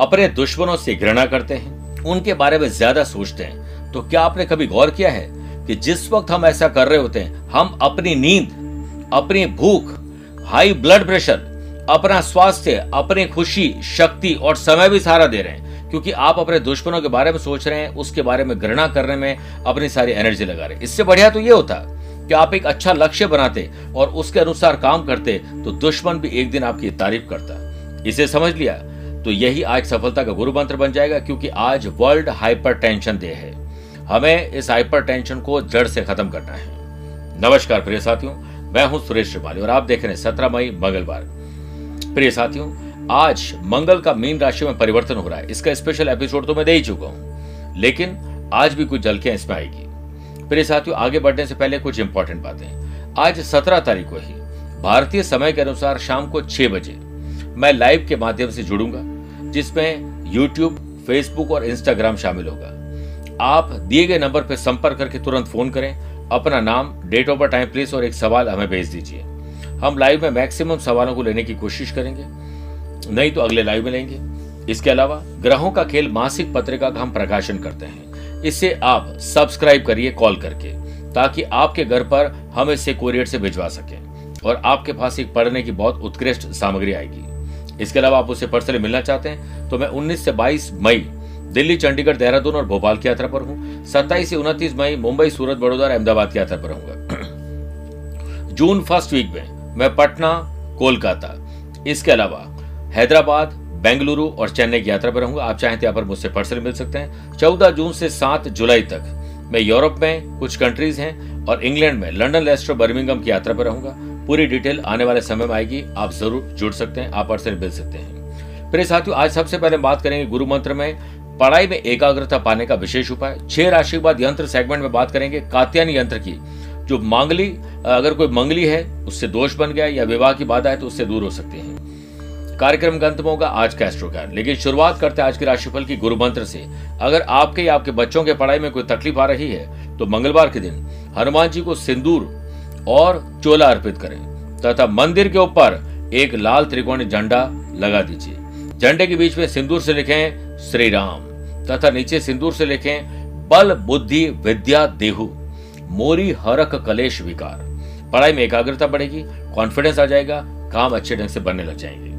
अपने दुश्मनों से घृणा करते हैं, उनके बारे में ज़्यादा सोचते हैं। तो क्या आपने कभी गौर किया है कि जिस वक्त हम ऐसा कर रहे होते हैं, हम अपनी नींद, अपनी भूख हाई ब्लड प्रेशर अपना स्वास्थ्य, अपनी खुशी, शक्ति और समय भी सारा दे रहे हैं, क्योंकि आप अपने दुश्मनों के बारे में सोच रहे हैं, उसके बारे में घृणा करने में अपनी सारी एनर्जी लगा रहे हैं। इससे बढ़िया तो ये होता कि आप एक अच्छा लक्ष्य बनाते और उसके अनुसार काम करते तो दुश्मन भी एक दिन आपकी तारीफ़ करता। इसे समझ लिया? तो यही आज सफलता का गुरु मंत्र बन जाएगा, क्योंकि आज वर्ल्ड हाइपर टेंशन डे है। हमें इस हाइपर टेंशन को जड़ से खत्म करना है। नमस्कार, प्रिय साथियों। मैं हूँ सुरेश श्रिवाली और आप देख रहे हैं सत्रह मई, मंगलवार। प्रिय साथियों, आज मंगल का मीन राशि में परिवर्तन हो रहा है। इसका स्पेशल एपिसोड तो मैं दे ही चुका हूँ, लेकिन आज भी कुछ झलकियाँ इसमें आएगी। प्रिय साथियों, आगे बढ़ने से पहले कुछ इंपॉर्टेंट बातें। आज सत्रह तारीख को ही, भारतीय समय के अनुसार शाम को छह बजे, मैं लाइव के माध्यम से जुड़ूँगा। जिसमें यूट्यूब फेसबुक और इंस्टाग्राम शामिल होगा। आप दिए गए नंबर पर संपर्क करके तुरंत फ़ोन करें। अपना नाम डेट ऑफ़ टाइम प्लेस और एक सवाल हमें भेज दीजिए। हम लाइव में मैक्सिमम सवालों को लेने की कोशिश करेंगे। नहीं तो अगले लाइव में लेंगे। इसके अलावा ग्रहों का खेल मासिक पत्रिका का हम प्रकाशन करते हैं। इससे आप सब्सक्राइब करिए कॉल करके, ताकि आपके घर पर हम इसे कोरियर से भिजवा सकें और आपके पास एक पढ़ने की बहुत उत्कृष्ट सामग्री आएगी। इसके अलावा आप उससे पर्सनली मिलना चाहते हैं तो मैं 19 से 22 मई दिल्ली, चंडीगढ़, देहरादून और भोपाल की यात्रा पर हूँ। सत्ताईस से उनतीस मई मुंबई, सूरत, बड़ौदा अहमदाबाद की यात्रा पर रहूँगा। जून फ़र्स्ट वीक में मैं पटना, कोलकाता, इसके अलावा हैदराबाद, बेंगलुरु और चेन्नई की यात्रा पर रहूँगा। आप चाहें तो यहाँ पर मुझसे पर्सनली मिल सकते हैं। चौदह जून से सात जुलाई तक मैं यूरोप में कुछ कंट्रीज़ हैं और इंग्लैंड में लंदन लेस्टर बर्मिंगम की यात्रा पर रहूँगा। पूरी डिटेल आने वाले समय में आएगी। आप ज़रूर जुड़ सकते हैं, आप पर्सन मिल सकते हैं। फिर साथियों, आज सबसे पहले बात करेंगे गुरु मंत्र में, पढ़ाई में एकाग्रता पाने का विशेष उपाय। छह राशि के बाद यंत्र सेगमेंट में बात करेंगे, कात्यायनी यंत्र की। जो मांगली, अगर कोई मंगली है, उससे दोष बन गया या विवाह की बाधा है तो उससे दूर हो सकते हैं। कार्यक्रम का अंत होगा आज का एस्ट्रोकार लेकिन शुरुआत करते हैं आज के राशिफल की गुरु मंत्र से। अगर आपके या आपके बच्चों के पढ़ाई में कोई तकलीफ़ आ रही है तो मंगलवार के दिन हनुमान जी को सिंदूर और चोला अर्पित करें। तथा मंदिर के ऊपर एक लाल त्रिकोणी झंडा लगा दीजिए। झंडे के बीच में सिंदूर से लिखें श्री राम तथा नीचे सिंदूर से लिखें, बल, बुद्धि, विद्या, देहु, मोरी हरक कलेश, विकार। पढ़ाई में एकाग्रता बढ़ेगी कॉन्फिडेंस आ जाएगा, काम अच्छे ढंग से बनने लग जाएँगे।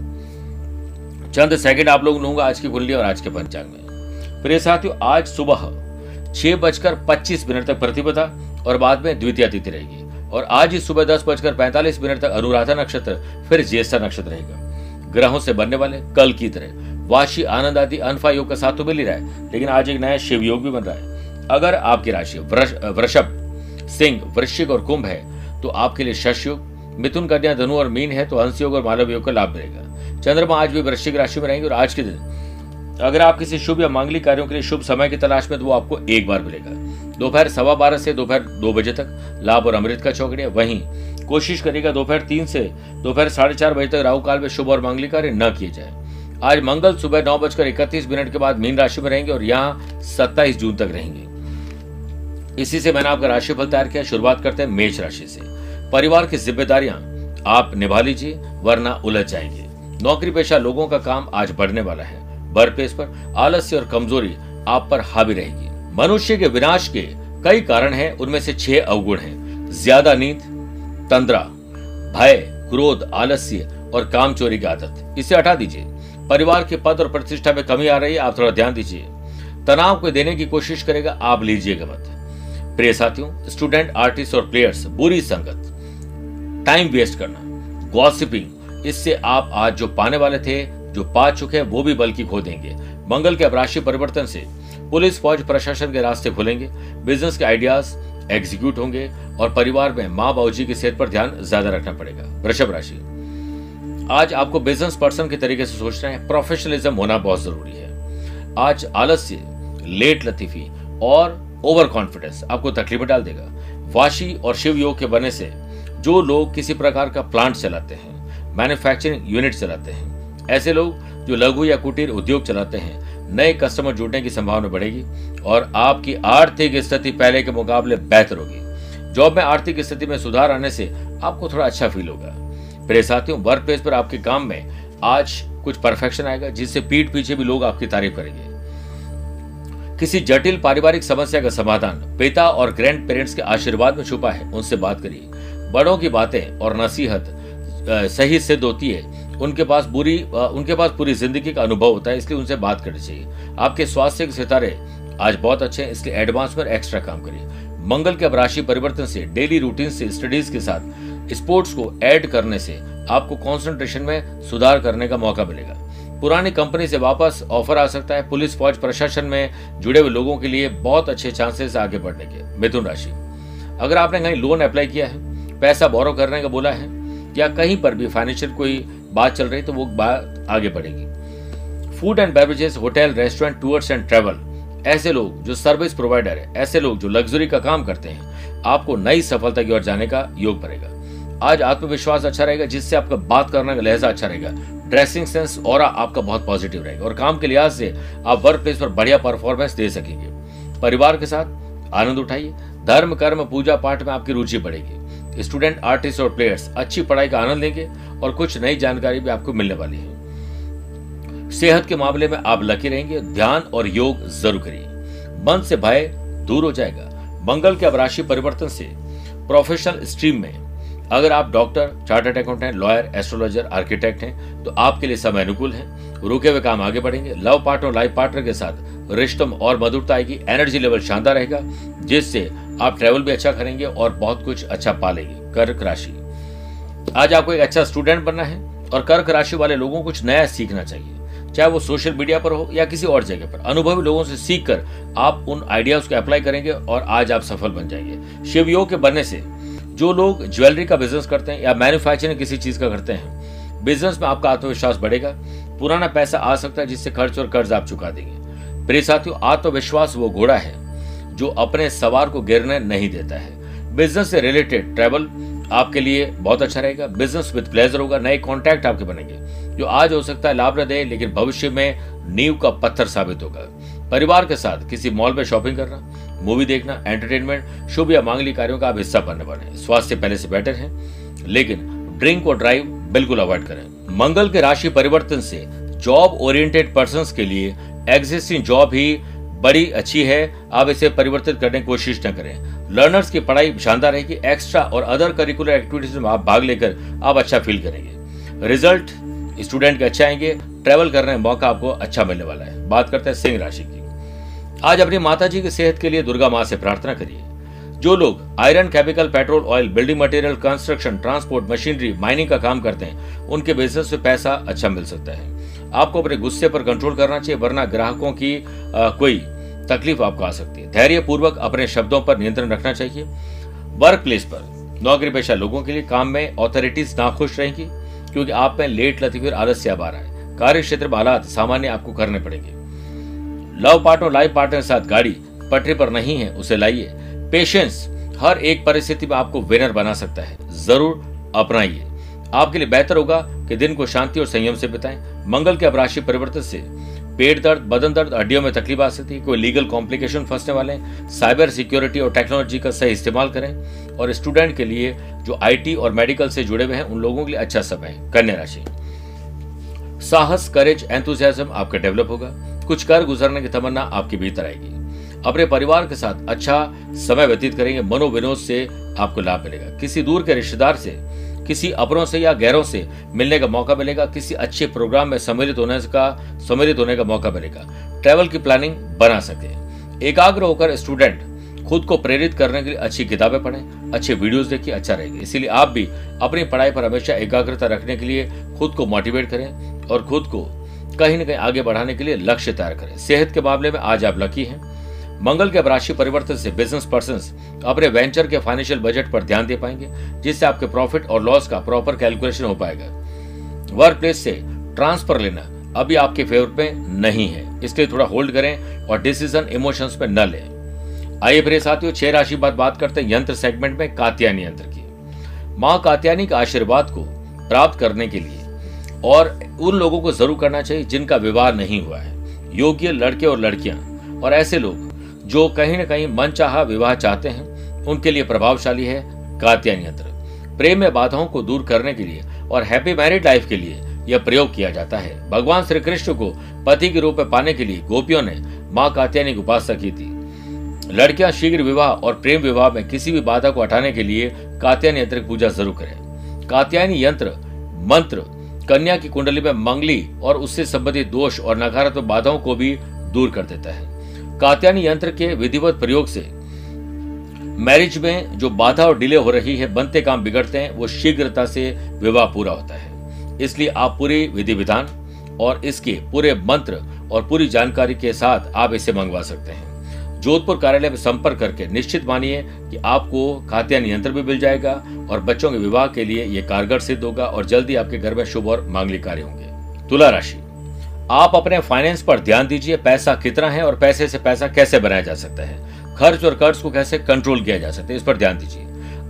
चंद सेकंड आप लोग लूँगा आज की कुंडली और आज के पंचांग में। प्रिय साथियों, आज सुबह छह बजकर पच्चीस मिनट तक प्रतिपदा और बाद में द्वितीय तिथि रहेगी। और आज ही सुबह दस बजकर पैंतालीस मिनट तक अनुराधा नक्षत्र, फिर ज्येष्ठा नक्षत्र रहेगा। ग्रहों से बनने वाले कल की तरह, वाशी आनंद आदि अनफा योग का साथ तो मिल ही रहा है, लेकिन आज एक नया शिव योग भी बन रहा है। अगर आपकी राशि वृषभ, सिंह, वृश्चिक और कुंभ है तो आपके लिए शश योग, मिथुन कन्या धनु और मीन है तो हंस योग और मालव योग का लाभ मिलेगा। चंद्रमा आज भी वृश्चिक राशि में रहेंगे और आज के दिन अगर आप किसी शुभ या मांगलिक कार्यों के लिए शुभ समय की तलाश में तो वो आपको एक बार मिलेगा। दोपहर सवा बारह से दोपहर दो बजे तक, लाभ और अमृत का चौकड़िया वहीं कोशिश करेगा दोपहर तीन से दोपहर साढ़े चार बजे तक राहु काल में शुभ और मांगलिक कार्य न किए जाए। आज मंगल सुबह नौ बजकर इकतीस मिनट के बाद मीन राशि में रहेंगे और यहाँ सत्ताईस जून तक रहेंगे। इसी से मैंने आपका राशिफल तैयार किया। शुरुआत करते हैं मेष राशि से। परिवार की जिम्मेदारियाँ आप निभा लीजिए, वरना उलझ जाएँगे। नौकरी पेशा लोगों का काम आज बढ़ने वाला है। पेस पर आलस्य और कमज़ोरी आप पर हावी रहेगी। मनुष्य के विनाश के कई कारण हैं, उनमें से छह अवगुण हैं। ज़्यादा नींद, तंद्रा, भय, क्रोध, आलस्य और काम चोरी की आदत। इसे हटा दीजिए। परिवार के पद और प्रतिष्ठा में कमी आ रही है, आप थोड़ा ध्यान दीजिए। तनाव को देने की कोशिश करेगा, आप लीजिएगा मत। प्रिय साथियों, स्टूडेंट, आर्टिस्ट और प्लेयर्स, बुरी संगत। टाइम वेस्ट करना, गॉसिपिंग, इससे आप आज जो पाने वाले थे जो पा चुके हैं, वो भी बल्कि खो देंगे। मंगल के अपराशी परिवर्तन से पुलिस, फौज, प्रशासन के रास्ते खुलेंगे। बिज़नेस के आइडियाज़ एग्जीक्यूट होंगे और परिवार में माँ बाबूजी की सेहत पर ध्यान ज़्यादा रखना पड़ेगा। वृषभ राशि। आज आपको बिज़नेस पर्सन के तरीके से सोचना है। प्रोफेशनलिज्म होना बहुत ज़रूरी है। आज आलस्य, लेट लतीफी और ओवर कॉन्फिडेंस आपको तकलीफ़ डाल देगा। वाशी और शिव योग के बने से जो लोग किसी प्रकार का प्लांट चलाते हैं, मैन्युफैक्चरिंग यूनिट चलाते हैं ऐसे लोग जो लघु या कुटीर उद्योग चलाते हैं, नए कस्टमर जुड़ने की संभावना बढ़ेगी और आपकी आर्थिक स्थिति पहले के मुकाबले बेहतर होगी। जॉब में आर्थिक स्थिति में सुधार आने से आपको थोड़ा अच्छा फील होगा। प्रिय साथियों वर्क प्लेस पर आपके काम में आज कुछ परफेक्शन आएगा, जिससे पीठ पीछे भी लोग आपकी तारीफ़ करेंगे। किसी जटिल पारिवारिक समस्या का समाधान पिता और ग्रैंड पेरेंट्स के आशीर्वाद में छुपा है, उनसे बात करिए। बड़ों की बातें और नसीहत सही सिद्ध होती है। उनके पास बुरी उनके पास पूरी ज़िंदगी का अनुभव होता है, इसलिए उनसे बात करनी चाहिए। आपके स्वास्थ्य के सितारे आज बहुत अच्छे हैं, इसलिए एडवांस पर एक्स्ट्रा काम करिए। मंगल के अब राशि परिवर्तन से, डेली रूटीन से, स्टडीज़ के साथ, स्पोर्ट्स को ऐड करने से आपको कॉन्सेंट्रेशन में सुधार करने का मौका मिलेगा। पुरानी कंपनी से वापस ऑफ़र आ सकता है, पुलिस, फौज, प्रशासन में जुड़े हुए लोगों के लिए बहुत अच्छे चांसेस आगे बढ़ने के। मिथुन राशि। अगर आपने कहीं लोन अप्लाई किया है, पैसा बोरो करने का बोला है, या कहीं पर भी फाइनेंशियल कोई बात चल रही तो वो बात आगे बढ़ेगी। Food and beverages hotel restaurant tours and travel ऐसे लोग जो सर्विस प्रोवाइडर है, ऐसे लोग जो लग्जरी का काम करते हैं, आपको नई सफलता की ओर जाने का योग बढ़ेगा आज आत्मविश्वास अच्छा रहेगा, जिससे आपका बात करने का लहजा अच्छा रहेगा। ड्रेसिंग सेंस और आपका बहुत पॉजिटिव रहेगा। और काम के लिहाज से आप वर्क प्लेस पर बढ़िया परफॉर्मेंस दे सकेंगे। परिवार के साथ आनंद उठाइए। धर्म, कर्म, पूजा पाठ में आपकी रुचि बढ़ेगी। स्टूडेंट आर्टिस्ट और प्लेयर्स अच्छी पढ़ाई का आनंद लेंगे। और कुछ नई जानकारी भी आपको मिलने वाली है। सेहत के मामले में आप लकी रहेंगे, ध्यान और योग ज़रूर करिए। मन से भय दूर हो जाएगा। मंगल के अब राशि परिवर्तन से प्रोफेशनल स्ट्रीम में। अगर आप doctor chartered accountant lawyer astrologer architect हैं तो आपके लिए समय अनुकूल है। रुके हुए काम आगे बढ़ेंगे। लव पार्टनर लाइफ पार्टनर के साथ रिश्तों और मधुरता आएगी। एनर्जी लेवल शानदार रहेगा, जिससे आप ट्रेवल भी अच्छा करेंगे और बहुत कुछ अच्छा पालेंगे। कर्क राशि। आज आपको एक अच्छा स्टूडेंट बनना है और कर्क राशि वाले लोगों को कुछ नया सीखना चाहिए। चाहे वो सोशल मीडिया पर हो या किसी और जगह पर, अनुभवी लोगों से सीख कर आप उन आइडियाज़ को अप्लाई करेंगे और आज आप सफल बन जाएँगे। शिव योग के बनने से जो लोग ज्वेलरी का बिज़नेस करते हैं या मैन्युफैक्चरिंग किसी चीज़ का करते हैं बिज़नेस में आपका आत्मविश्वास बढ़ेगा। पुराना पैसा आ सकता है जिससे खर्च और कर्ज आप चुका देंगे। प्रिय साथियों, आत्मविश्वास वो घोड़ा है जो अपने सवार को गिरने नहीं देता है। बिज़नेस से रिलेटेड ट्रेवल आपके लिए बहुत अच्छा रहेगा। बिज़नेस विद प्लेजर होगा, नए कॉन्टैक्ट आपके बनेंगे, जो आज हो सकता है लाभप्रदय लेकिन भविष्य में नींव का पत्थर साबित होगा। परिवार के साथ किसी मॉल में शॉपिंग करना मूवी देखना एंटरटेनमेंट शुभ या मांगली कार्यों का आप हिस्सा बनने वाले स्वास्थ्य पहले से बेटर है, लेकिन ड्रिंक और ड्राइव बिल्कुल अवॉइड करें। मंगल के राशि परिवर्तन से जॉब ओरिएंटेड पर्सन के लिए एग्जिस्टिंग जॉब ही बड़ी अच्छी है, आप इसे परिवर्तित करने की कोशिश न करें। लर्नर्स की पढ़ाई शानदार रहेगी एक्स्ट्रा और अदर करिकुलर एक्टिविटीज़ में आप भाग लेकर आप अच्छा फील करेंगे। रिज़ल्ट स्टूडेंट के अच्छे आएँगे ट्रेवल करने का मौका आपको अच्छा मिलने वाला है। बात करते हैं सिंह राशि की। आज अपनी माता जी की सेहत के लिए दुर्गा माँ से प्रार्थना करिए। जो लोग iron chemical petrol oil building material construction transport machinery mining का काम करते हैं, उनके बिज़नेस में पैसा अच्छा मिल सकता है। आपको अपने गुस्से पर कंट्रोल करना चाहिए वरना ग्राहकों की आ, कोई तकलीफ़ आपको आ सकती है। धैर्य पूर्वक अपने शब्दों पर नियंत्रण रखना चाहिए। वर्क प्लेस पर नौकरी पेशा लोगों के लिए काम में ऑथोरिटीज नाखुश रहेंगी क्योंकि आप में लेट लतीफी आलस्य आ रहा है। कार्य क्षेत्र में हालात सामान्य आपको करने पड़ेंगे। लव पार्टनर लाइफ पार्टनर के साथ गाड़ी पटरी पर नहीं है उसे लाइए। पेशेंस हर एक परिस्थिति में आपको विनर बना सकता है। ज़रूर अपनाइए। आपके लिए बेहतर होगा कि दिन को शांति और संयम से बिताएँ। मंगल के अब राशि परिवर्तन से पेट दर्द, बदन दर्द, हड्डियों में तकलीफ़ आ सकती है। कोई लीगल कॉम्प्लिकेशन फंसने वाले हैं। साइबर सिक्योरिटी और टेक्नोलॉजी का सही इस्तेमाल करें और स्टूडेंट के लिए जो आईटी और मेडिकल से जुड़े हुए हैं, उन लोगों के लिए अच्छा समय है। कन्या राशि। साहस करेज एंथुजियाज्म आपका डेवलप होगा। कुछ कर गुजरने की तमन्ना आपके भीतर आएगी। अपने परिवार के साथ अच्छा समय व्यतीत करेंगे। मनोविनोद से आपको लाभ मिलेगा। किसी दूर के रिश्तेदार से किसी अपनों से या गैरों से मिलने का मौका मिलेगा, किसी अच्छे प्रोग्राम में सम्मिलित होने का, सम्मिलित होने का मौका मिलेगा। ट्रैवल की प्लानिंग बना सके। एकाग्र होकर स्टूडेंट खुद को प्रेरित करने के लिए अच्छी किताबें पढ़ें, अच्छे वीडियोस देखिए अच्छा रहेगा। इसीलिए आप भी अपनी पढ़ाई पर हमेशा एकाग्रता रखने के लिए खुद को मोटिवेट करें और खुद को कहीं ना कहीं आगे बढ़ाने के लिए लक्ष्य तैयार करें। सेहत के मामले में आज आप लकी हैं। मंगल के राशि परिवर्तन से बिज़नेस पर्सन अपने वेंचर के फाइनेंशियल बजट पर ध्यान दे पाएँगे, जिससे आपके प्रॉफिट और लॉस का प्रॉपर कैलकुलेशन हो पाएगा। वर्क प्लेस से ट्रांसफ़र लेना अभी आपके फेवर पे नहीं है। इसलिए थोड़ा होल्ड करें और डिसीज़न इमोशंस पे न लें। आइए प्रिय साथियों, छह राशि बाद बात करते हैं यंत्र सेगमेंट में, कात्यायनी यंत्र की। माँ कात्यायनी के आशीर्वाद को प्राप्त करने के लिए और उन लोगों को ज़रूर करना चाहिए जिनका विवाह नहीं हुआ है। योग्य लड़के और लड़कियाँ और ऐसे लोग जो कहीं ना कहीं मन चाह विवाह चाहते हैं, उनके लिए प्रभावशाली है कात्यायन यंत्र। प्रेम में बाधाओं को दूर करने के लिए और हैप्पी मैरिड लाइफ के लिए यह प्रयोग किया जाता है। भगवान श्री कृष्ण को पति के रूप में पाने के लिए गोपियों ने माँ कात्यायनी की उपासना की थी। लड़कियाँ शीघ्र विवाह और प्रेम विवाह में किसी भी बाधा को हटाने के लिए कात्यायनी यंत्र की पूजा ज़रूर करें। कात्यायनी यंत्र, मंत्र, कन्या की कुंडली में मंगली और उससे संबंधित दोष और नकारात्मक बाधाओं को भी दूर कर देता है। कात्यायनी यंत्र के विधिवत प्रयोग से मैरिज में जो बाधा और डिले हो रही है, बनते काम बिगड़ते हैं, वो शीघ्रता से विवाह पूरा होता है। इसलिए आप पूरी विधि विधान और इसके पूरे मंत्र और पूरी जानकारी के साथ आप इसे मंगवा सकते हैं। जोधपुर कार्यालय में संपर्क करके निश्चित मानिए कि आपको खाद्य नियंत्रण भी मिल जाएगा और बच्चों के विवाह के लिए यह कारगर सिद्ध होगा और जल्दी आपके घर में शुभ और मांगलिक कार्य होंगे। तुला राशि। आप अपने फाइनेंस पर ध्यान दीजिए, पैसा कितना है और पैसे से पैसा कैसे बनाया जा सकता है। खर्च और कर्ज को कैसे कंट्रोल किया जा सकता है, इस पर ध्यान दीजिए।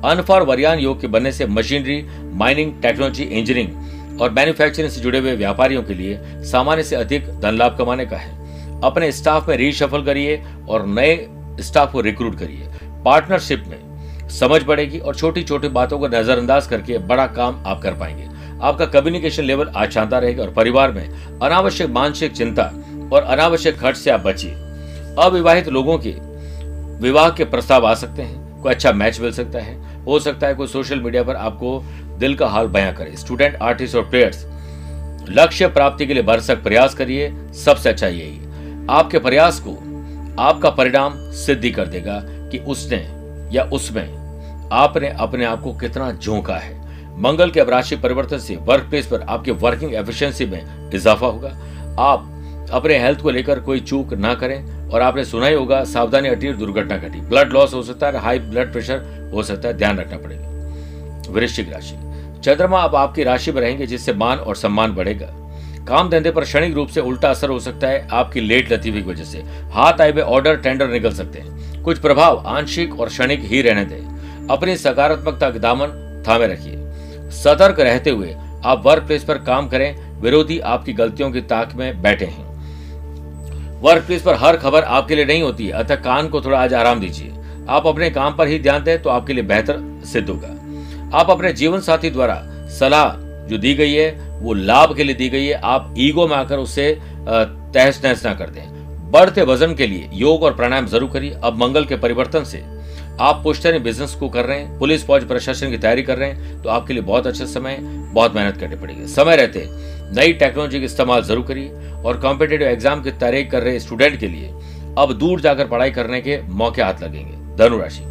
अनफॉर वरियान योग के बनने से मशीनरी माइनिंग टेक्नोलॉजी इंजीनियरिंग और मैन्युफैक्चरिंग से जुड़े हुए व्यापारियों के लिए सामान्य से अधिक धन लाभ कमाने का है। अपने स्टाफ में रीशफल करिए और नए स्टाफ को रिक्रूट करिए। पार्टनरशिप में समझ बढ़ेगी और छोटी छोटी बातों को नजरअंदाज करके बड़ा काम आप कर पाएँगे। आपका कम्युनिकेशन लेवल आज रहेगा और परिवार में अनावश्यक मानसिक चिंता और अनावश्यक खर्च से आप बचिए। अविवाहित लोगों के विवाह के प्रस्ताव आ सकते हैं। कोई अच्छा मैच मिल सकता है। हो सकता है कोई सोशल मीडिया पर आपको दिल का हाल बयां करे। स्टूडेंट आर्टिस्ट और प्लेयर्स लक्ष्य प्राप्ति के लिए भरसक प्रयास करिए। सबसे अच्छा यही आपके प्रयास को आपका परिणाम सिद्धि कर देगा कि उसने या उसमें आपने अपने आप को कितना झोंका है। मंगल के अब राशि परिवर्तन से वर्क प्लेस पर आपके वर्किंग एफिशिएंसी में इजाफा होगा। आप अपने हेल्थ को लेकर कोई चूक ना करें और आपने सुना ही होगा, सावधानी हटी और दुर्घटना घटी ब्लड लॉस हो सकता है हाई ब्लड प्रेशर हो सकता है, ध्यान रखना पड़ेगा। वृश्चिक राशि। चंद्रमा अब आपकी राशि में रहेंगे, जिससे मान और सम्मान बढ़ेगा। काम धंधे पर क्षणिक रूप से उल्टा असर हो सकता है, आपकी लेट लतीफी की वजह से। हाथ आए हुए ऑर्डर टेंडर निकल सकते हैं। कुछ प्रभाव आंशिक और क्षणिक ही रहने दें। अपनी सकारात्मकता के दामन थामे रखिए। सतर्क रहते हुए आप वर्क प्लेस पर काम करें, विरोधी आपकी गलतियों की ताक में बैठे हैं। वर्क प्लेस पर हर खबर आपके लिए नहीं होती, अतः कान को थोड़ा आज आराम दीजिए। आप अपने काम पर ही ध्यान दें तो आपके लिए बेहतर सिद्ध होगा। आप अपने जीवन साथी द्वारा सलाह जो दी गई है, वो लाभ के लिए दी गई है, आप ईगो में आकर उससे तहस नहस ना कर दें। बढ़ते वज़न के लिए योग और प्राणायाम ज़रूर करिए। अब मंगल के परिवर्तन से आप पुश्तनी बिज़नेस को कर रहे हैं पुलिस फौज, प्रशासन की तैयारी कर रहे हैं तो आपके लिए बहुत अच्छा समय है, बहुत मेहनत करनी पड़ेगी। समय रहते नई टेक्नोलॉजी का इस्तेमाल ज़रूर करिए और कॉम्पिटेटिव एग्ज़ाम की तैयारी कर रहे स्टूडेंट के लिए अब दूर जाकर पढ़ाई करने के मौके हाथ लगेंगे। धनुराशि।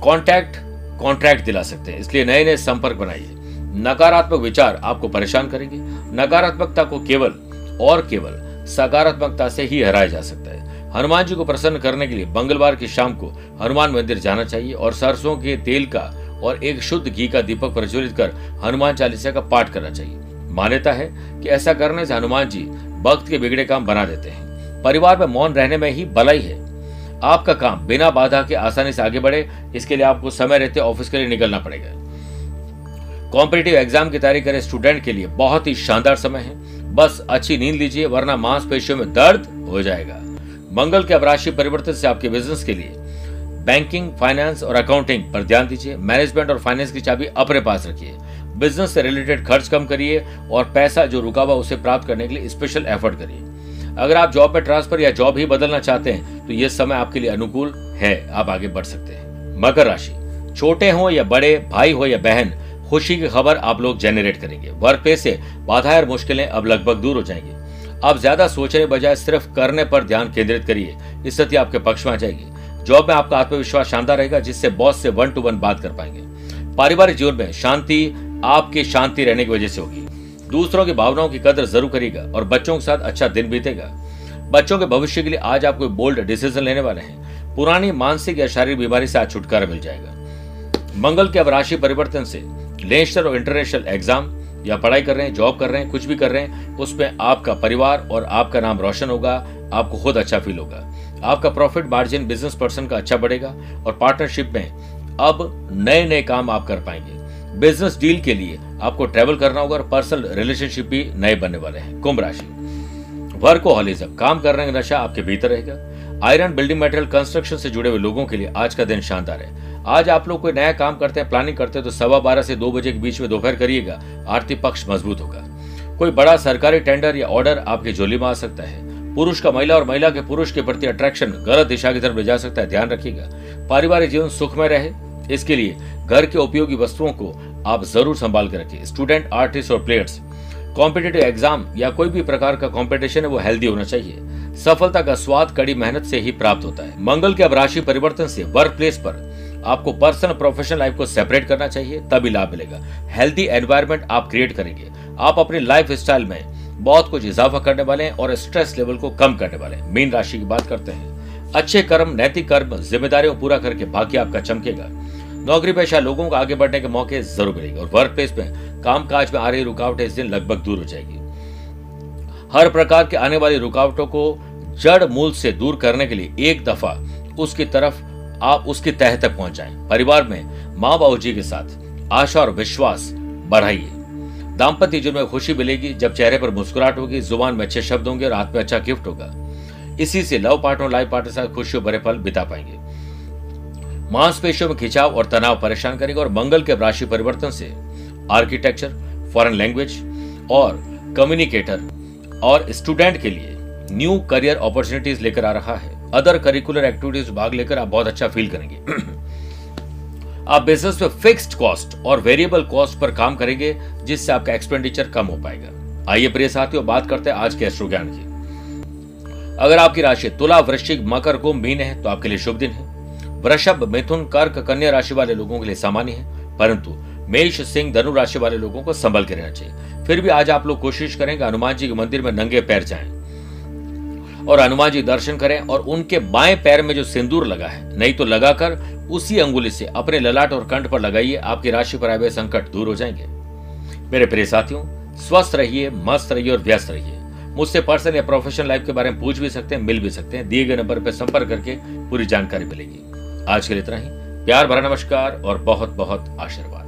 कॉन्टैक्ट कॉन्ट्रैक्ट दिला सकते हैं। इसलिए नए नए संपर्क बनाइए। नकारात्मक विचार आपको परेशान करेंगे। नकारात्मकता को केवल और केवल सकारात्मकता से ही हराया जा सकता है। हनुमान जी को प्रसन्न करने के लिए मंगलवार की शाम को हनुमान मंदिर जाना चाहिए और सरसों के तेल का और एक शुद्ध घी का दीपक प्रज्वलित कर हनुमान चालीसा का पाठ करना चाहिए। मान्यता है कि ऐसा करने से हनुमान जी भक्त के बिगड़े काम बना देते हैं। परिवार में मौन रहने में ही भलाई है। आपका काम बिना बाधा के आसानी से आगे बढ़े, इसके लिए आपको समय रहते ऑफ़िस के लिए निकलना पड़ेगा। कॉम्पिटेटिव एग्ज़ाम की तैयारी करे स्टूडेंट के लिए बहुत ही शानदार समय है। बस अच्छी नींद लीजिए, वरना मांसपेशियों में दर्द हो जाएगा। मंगल के अब राशि परिवर्तन से आपके बिज़नेस के लिए बैंकिंग फाइनेंस और अकाउंटिंग पर ध्यान दीजिए। मैनेजमेंट और फाइनेंस की चाबी अपने पास रखिए। बिज़नेस से रिलेटेड खर्च कम करिए और पैसा जो रुका हुआ उसे प्राप्त करने के लिए स्पेशल एफर्ट करिए। अगर आप जॉब में ट्रांसफ़र या जॉब ही बदलना चाहते हैं तो यह समय आपके लिए अनुकूल है। आप आगे बढ़ सकते हैं। मकर राशि, छोटे हो या बड़े, भाई हो या बहन, खुशी की खबर आप लोग जेनरेट करेंगे। वर्क प्लेस से बाधाएँ और मुश्किलें अब लगभग दूर हो जाएँगी। आप ज़्यादा सोचने बजाय सिर्फ़ करने पर ध्यान केंद्रित करिए। स्थिति आपके पक्ष में आ जाएगी। जॉब में आपका आत्मविश्वास शानदार रहेगा, जिससे बॉस से वन टू वन बात कर पाएँगे। पारिवारिक जीवन में शांति आपकी शांति रहने की वजह से होगी। दूसरों की भावनाओं की कदर ज़रूर करेगा और बच्चों के साथ अच्छा दिन बीतेगा। बच्चों के भविष्य के लिए आज आप कोई बोल्ड डिसीज़न लेने वाले हैं। पुरानी मानसिक या शारीरिक बीमारी से आज छुटकारा मिल जाएगा। मंगल के अब राशि परिवर्तन से नेशनल और इंटरनेशनल एग्ज़ाम या पढ़ाई कर रहे हैं जॉब कर रहे हैं, कुछ भी कर रहे हैं उसमें आपका परिवार और आपका नाम रोशन होगा, आपको खुद अच्छा फील होगा। आपका प्रॉफिट मार्जिन बिज़नेस पर्सन का अच्छा बढ़ेगा और पार्टनरशिप में अब नए नए काम आप कर पाएँगे। बिज़नेस डील के लिए आपको ट्रेवल करना होगा और पर्सनल रिलेशनशिप भी नए बनने वाले हैं। कुंभ राशि। वर्कोहॉलिज्म काम करने का नशा आपके भीतर रहेगा। आयरन बिल्डिंग मटेरियल कंस्ट्रक्शन से जुड़े हुए लोगों के लिए आज का दिन शानदार है। आज आप लोग कोई नया काम करते हैं प्लानिंग करते हैं तो सवा बारह से दो बजे के बीच में दोपहर करिएगा। आर्थिक पक्ष मज़बूत होगा। कोई बड़ा सरकारी टेंडर या ऑर्डर आपकी झोली में आ सकता है। पुरुष का महिला और महिला के पुरुष के प्रति अट्रैक्शन गलत दिशा की तरफ़ ले जा सकता है, ध्यान रखिएगा। पारिवारिक जीवन सुखमय रहे। इसके लिए घर के उपयोगी वस्तुओं को आप ज़रूर संभाल कर रखिए। स्टूडेंट आर्टिस्ट और प्लेयर्स कॉम्पिटेटिव एग्ज़ाम या कोई भी प्रकार का कॉम्पिटिशन है, वो हेल्दी होना चाहिए। सफलता का स्वाद कड़ी मेहनत से ही प्राप्त होता है। मंगल के अब राशि परिवर्तन से वर्क प्लेस पर। आपको पर्सनल प्रोफेशनल लाइफ को सेपरेट करना चाहिए, तभी लाभ मिलेगा। हेल्दी एनवायरमेंट आप क्रिएट करेंगे। आप अपने लाइफ स्टाइल में बहुत कुछ इजाफा करने वाले हैं और स्ट्रेस लेवल को कम करने वाले हैं। मीन राशि की बात करते हैं। अच्छे कर्म, नैतिक कर्म, जिम्मेदारियों पूरा करके भाग्य आपका चमकेगा। नौकरी पेशा लोगों को आगे बढ़ने के मौके ज़रूर मिलेंगे और वर्क प्लेस में काम काज में आ रही रुकावटें इस दिन लगभग दूर हो जाएगी। हर प्रकार के आने वाली रुकावटों को जड़ मूल से दूर करने के लिए एक दफ़ा उसकी तरफ़ आप उसकी तह तक पहुँच जाएँ। परिवार में माँ बाबू जी के साथ आशा और विश्वास बढ़ाइए। दाम्पत्य जीवन में खुशी मिलेगी जब चेहरे पर मुस्कुराहट होगी, ज़ुबान में अच्छे शब्द होंगे और हाथ में अच्छा गिफ्ट होगा। इसी से लव पार्टनर और लाइफ पार्टनर साथ खुशियों भरे पल बिता पाएँगे। मांसपेशियों में खिंचाव और तनाव परेशान करेगा और मंगल के राशि परिवर्तन से आर्किटेक्चर, फॉरेन लैंग्वेज और कम्युनिकेटर और स्टूडेंट के लिए न्यू करियर अपॉर्चुनिटीज़ लेकर आ रहा है। अदर करिकुलर एक्टिविटीज़ भाग लेकर आप बहुत अच्छा फील करेंगे। आप बिज़नेस में फिक्स्ड कॉस्ट और वेरिएबल कॉस्ट पर काम करेंगे, जिससे आपका एक्सपेंडिचर कम हो पाएगा। आइए प्रिय साथियों, बात करते हैं आज के एस्ट्रो ज्ञान की। अगर आपकी राशि तुला, वृश्चिक, मकर, कुंभ, मीन है तो आपके लिए शुभ दिन है। वृषभ, मिथुन, कर्क, कन्या राशि वाले लोगों के लिए सामान्य है, परंतु मेष, सिंह, धनु राशि वाले लोगों को संभल के रहना चाहिए। फिर भी आज आप लोग कोशिश करेंगे हनुमान जी के मंदिर में नंगे पैर जाएँ। और हनुमान जी दर्शन करें और उनके बाएँ पैर में जो सिंदूर लगा है, नहीं तो लगाकर उसी अंगुली से अपने ललाट और कंठ पर लगाइए, आपकी राशि पर आए हुए संकट दूर हो जाएँगे। मेरे प्रिय साथियों, स्वस्थ रहिए, मस्त रहिए और व्यस्त रहिए। मुझसे पर्सनल या प्रोफेशनल लाइफ के बारे में पूछ भी सकते हैं, मिल भी सकते हैं। दिए गए नंबर पर संपर्क करके पूरी जानकारी मिलेगी। आज के लिए इतना ही। प्यार भरा नमस्कार और बहुत बहुत आशीर्वाद।